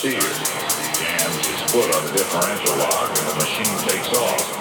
steer. Jams his foot on the differential lock and the machine takes off.